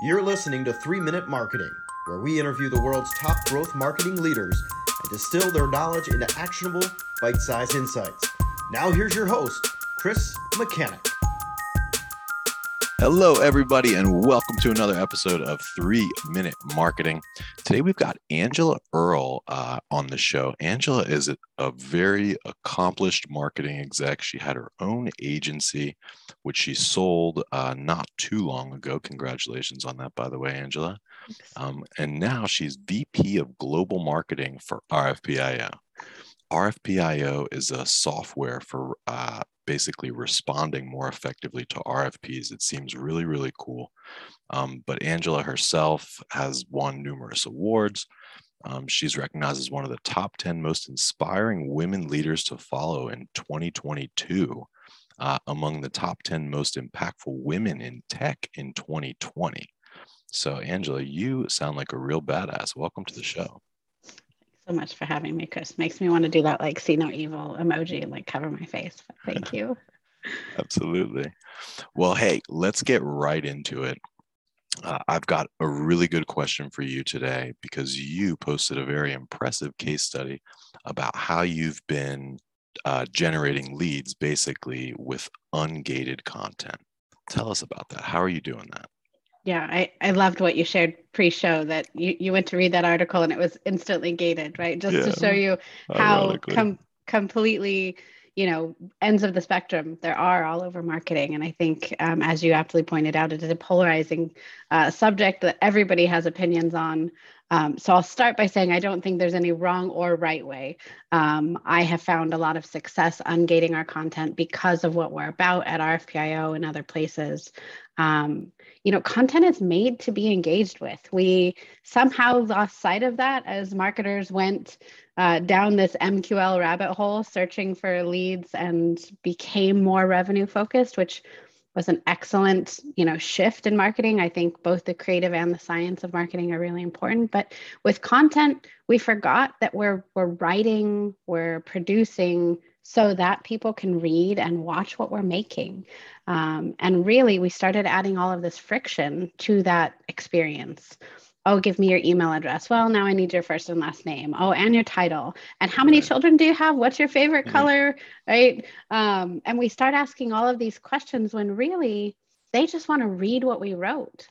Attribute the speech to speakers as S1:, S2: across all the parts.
S1: You're listening to 3 Minute Marketing, where we interview the world's top growth marketing leaders and distill their knowledge into actionable, bite sized insights. Now, here's your host, Chris Mechanic.
S2: Hello, everybody, and welcome to another episode of Three Minute Marketing. Today, we've got Angela Earl uh, on the show. Angela is a very accomplished marketing exec. She had her own agency, which she sold uh, not too long ago. Congratulations on that, by the way, Angela. Um, and now she's VP of Global Marketing for RFPIO. RFPIO is a software for uh, basically responding more effectively to RFPs. It seems really, really cool. Um, but Angela herself has won numerous awards. Um, she's recognized as one of the top 10 most inspiring women leaders to follow in 2022, uh, among the top 10 most impactful women in tech in 2020. So, Angela, you sound like a real badass. Welcome to the show
S3: so much for having me, Chris. Makes me want to do that like see no evil emoji and like cover my face. But thank you.
S2: Absolutely. Well, hey, let's get right into it. Uh, I've got a really good question for you today because you posted a very impressive case study about how you've been uh, generating leads basically with ungated content. Tell us about that. How are you doing that?
S3: Yeah, I, I loved what you shared pre-show that you, you went to read that article and it was instantly gated, right? Just yeah. to show you how com- completely, you know, ends of the spectrum there are all over marketing. And I think, um, as you aptly pointed out, it is a polarizing uh, subject that everybody has opinions on. Um, so I'll start by saying I don't think there's any wrong or right way. Um, I have found a lot of success ungating our content because of what we're about at RFPIO and other places. Um, you know, content is made to be engaged with. We somehow lost sight of that as marketers went uh, down this MQL rabbit hole searching for leads and became more revenue focused, which was an excellent you know shift in marketing i think both the creative and the science of marketing are really important but with content we forgot that we're we're writing we're producing so that people can read and watch what we're making. Um, and really, we started adding all of this friction to that experience. Oh, give me your email address. Well, now I need your first and last name. Oh, and your title. And how many children do you have? What's your favorite mm-hmm. color? Right. Um, and we start asking all of these questions when really they just want to read what we wrote.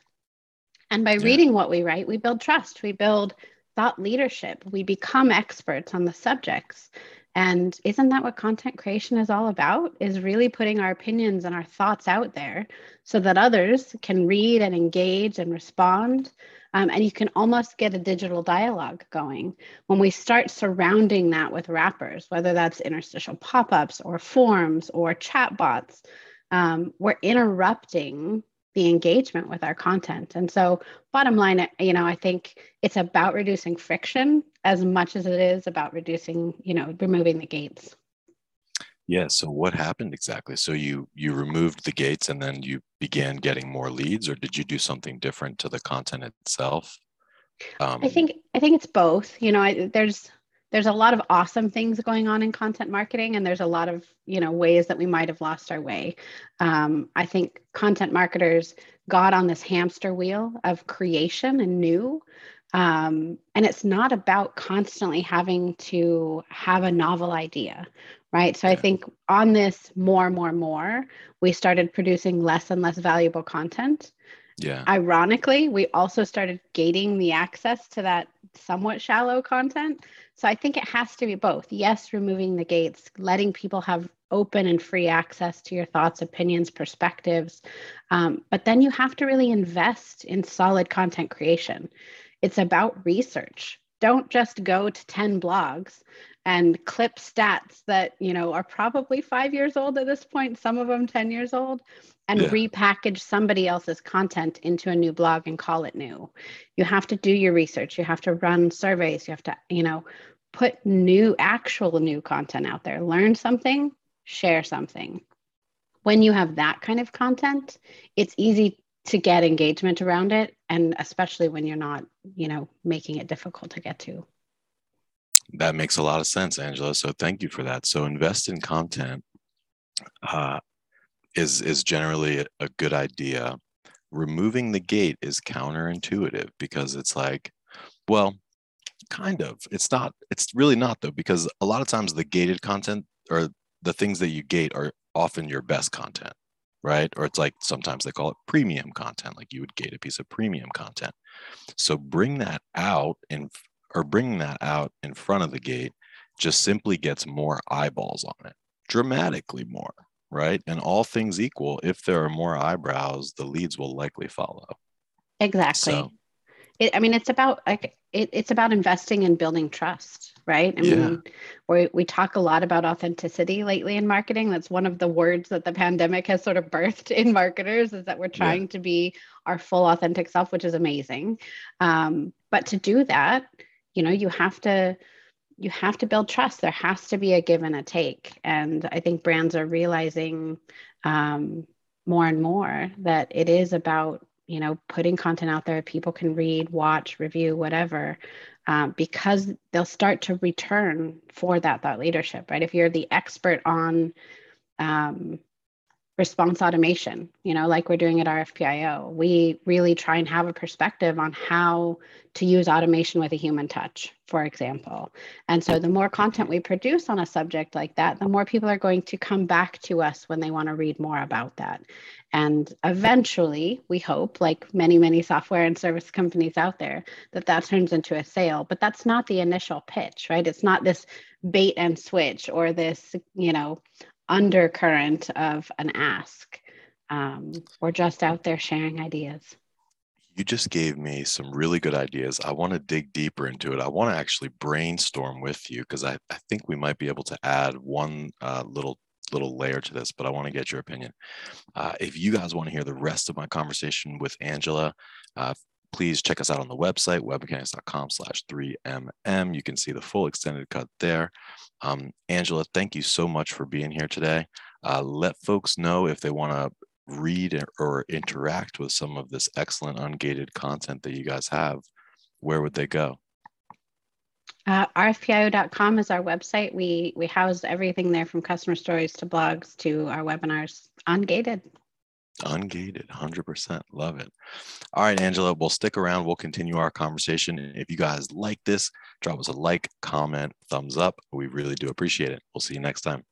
S3: And by yeah. reading what we write, we build trust, we build thought leadership, we become experts on the subjects. And isn't that what content creation is all about? Is really putting our opinions and our thoughts out there so that others can read and engage and respond. Um, and you can almost get a digital dialogue going when we start surrounding that with wrappers, whether that's interstitial pop ups or forms or chat bots. Um, we're interrupting the engagement with our content. And so, bottom line, you know, I think it's about reducing friction as much as it is about reducing, you know, removing the gates.
S2: Yeah. So what happened exactly? So you you removed the gates and then you began getting more leads, or did you do something different to the content itself?
S3: Um, I think I think it's both. You know, I, there's there's a lot of awesome things going on in content marketing and there's a lot of you know ways that we might have lost our way um, i think content marketers got on this hamster wheel of creation and new um, and it's not about constantly having to have a novel idea right so i think on this more more more we started producing less and less valuable content
S2: yeah.
S3: Ironically, we also started gating the access to that somewhat shallow content. So I think it has to be both. Yes, removing the gates, letting people have open and free access to your thoughts, opinions, perspectives. Um, but then you have to really invest in solid content creation. It's about research. Don't just go to 10 blogs and clip stats that you know are probably five years old at this point some of them 10 years old and yeah. repackage somebody else's content into a new blog and call it new. You have to do your research. You have to run surveys. You have to, you know, put new, actual new content out there. Learn something, share something. When you have that kind of content, it's easy to get engagement around it. And especially when you're not, you know, making it difficult to get to.
S2: That makes a lot of sense, Angela. So thank you for that. So invest in content. Uh, is is generally a good idea removing the gate is counterintuitive because it's like, well, kind of. It's not, it's really not though, because a lot of times the gated content or the things that you gate are often your best content, right? Or it's like sometimes they call it premium content, like you would gate a piece of premium content. So bring that out in or bring that out in front of the gate just simply gets more eyeballs on it, dramatically more, right? And all things equal, if there are more eyebrows, the leads will likely follow.
S3: Exactly. So, it, I mean, it's about like it, it's about investing in building trust, right? I yeah. mean, we we talk a lot about authenticity lately in marketing. That's one of the words that the pandemic has sort of birthed in marketers is that we're trying yeah. to be our full authentic self, which is amazing. Um, but to do that, you know, you have to you have to build trust. There has to be a give and a take. And I think brands are realizing um, more and more that it is about, you know, putting content out there people can read, watch, review, whatever, um, because they'll start to return for that thought leadership, right? If you're the expert on, um, response automation, you know, like we're doing at RFPIO. We really try and have a perspective on how to use automation with a human touch, for example. And so the more content we produce on a subject like that, the more people are going to come back to us when they want to read more about that. And eventually, we hope, like many, many software and service companies out there, that that turns into a sale. But that's not the initial pitch, right? It's not this bait and switch or this, you know, undercurrent of an ask. Um, we're just out there sharing ideas.
S2: You just gave me some really good ideas. I want to dig deeper into it. I want to actually brainstorm with you because I, I think we might be able to add one uh, little little layer to this, but I want to get your opinion. Uh, if you guys want to hear the rest of my conversation with Angela, uh, please check us out on the website, webmechanix.com slash 3mm. You can see the full extended cut there. Um, Angela, thank you so much for being here today. Uh, let folks know if they want to read or interact with some of this excellent ungated content that you guys have, where would they go?
S3: Uh, rfpio.com is our website. We we house everything there from customer stories to blogs to our webinars ungated.
S2: Ungated, 100%. Love it. All right, Angela, we'll stick around. We'll continue our conversation. If you guys like this, drop us a like, comment, thumbs up. We really do appreciate it. We'll see you next time.